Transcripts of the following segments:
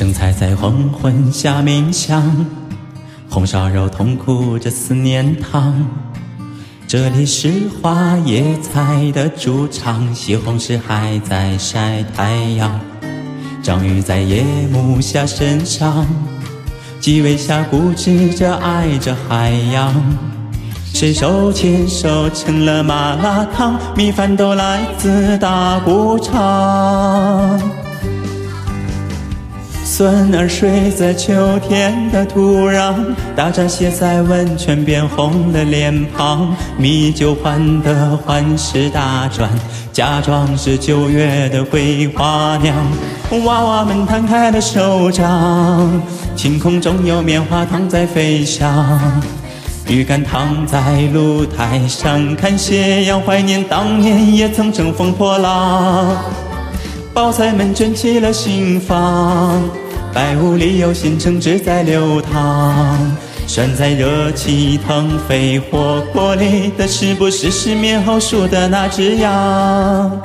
生菜在黄昏下冥想，红烧肉痛哭着思念汤。这里是花椰菜的主场，西红柿还在晒太阳。章鱼在夜幕下身上，基围虾固执着爱着海洋。谁手牵手成了麻辣烫？米饭都来自大鼓场。孙儿睡在秋天的土壤，大闸蟹在温泉变红了脸庞。米酒换得欢事大转，假装是九月的桂花酿。娃娃们摊开了手掌，晴空中有棉花糖在飞翔。鱼竿躺在露台上看斜阳，怀念当年也曾乘风破浪。包菜们卷起了心房。白雾里有新橙汁在流淌，拴在热气腾飞火锅里的是不是失眠后数的那只羊？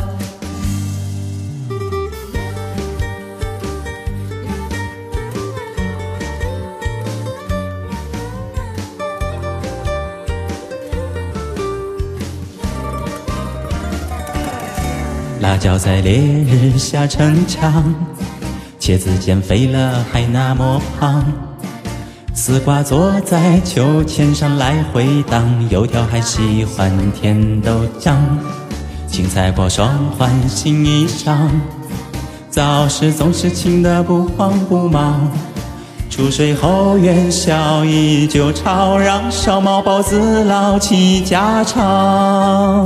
辣椒在烈日下逞强。茄子减肥了还那么胖，丝瓜坐在秋千上来回荡，油条还喜欢甜豆浆，青菜裹双换新衣裳，早市总是清得不慌不忙，出水后元宵依旧吵嚷，烧毛包子唠起家常。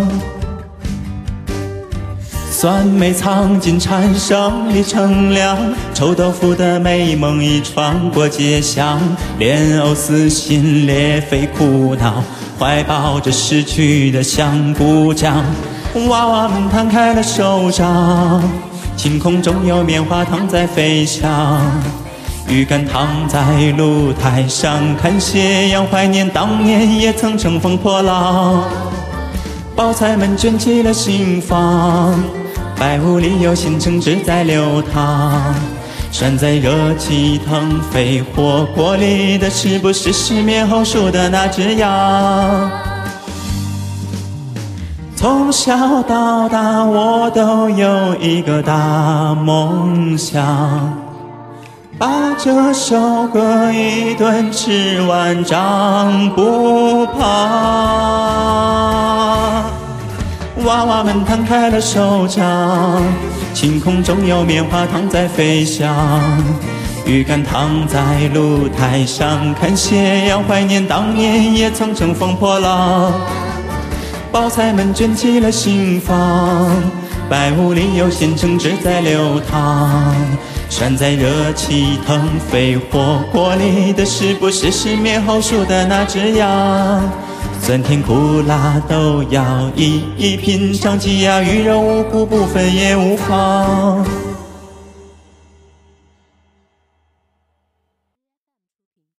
酸梅藏进蝉声里乘凉，臭豆腐的美梦已穿过街巷，莲藕撕心裂肺苦恼，怀抱着逝去的香菇酱。娃娃们摊开了手掌，晴空中有棉花糖在飞翔。鱼竿躺在露台上看斜阳，怀念当年也曾乘风破浪。包菜们卷起了心房。白雾里有新橙汁在流淌，拴在热气腾飞火锅里的是不是失眠后数的那只羊？从小到大我都有一个大梦想，把这首歌一顿吃完长不胖。他们摊开了手掌，晴空中有棉花糖在飞翔。鱼竿躺在露台上看斜阳，怀念当年也曾乘风破浪。包菜们卷起了心房，白雾里有鲜橙汁在流淌。拴在热气腾飞火锅里的是不是失眠后数的那只羊？酸甜苦辣都要一一品尝，鸡鸭鱼肉五谷不分也无妨。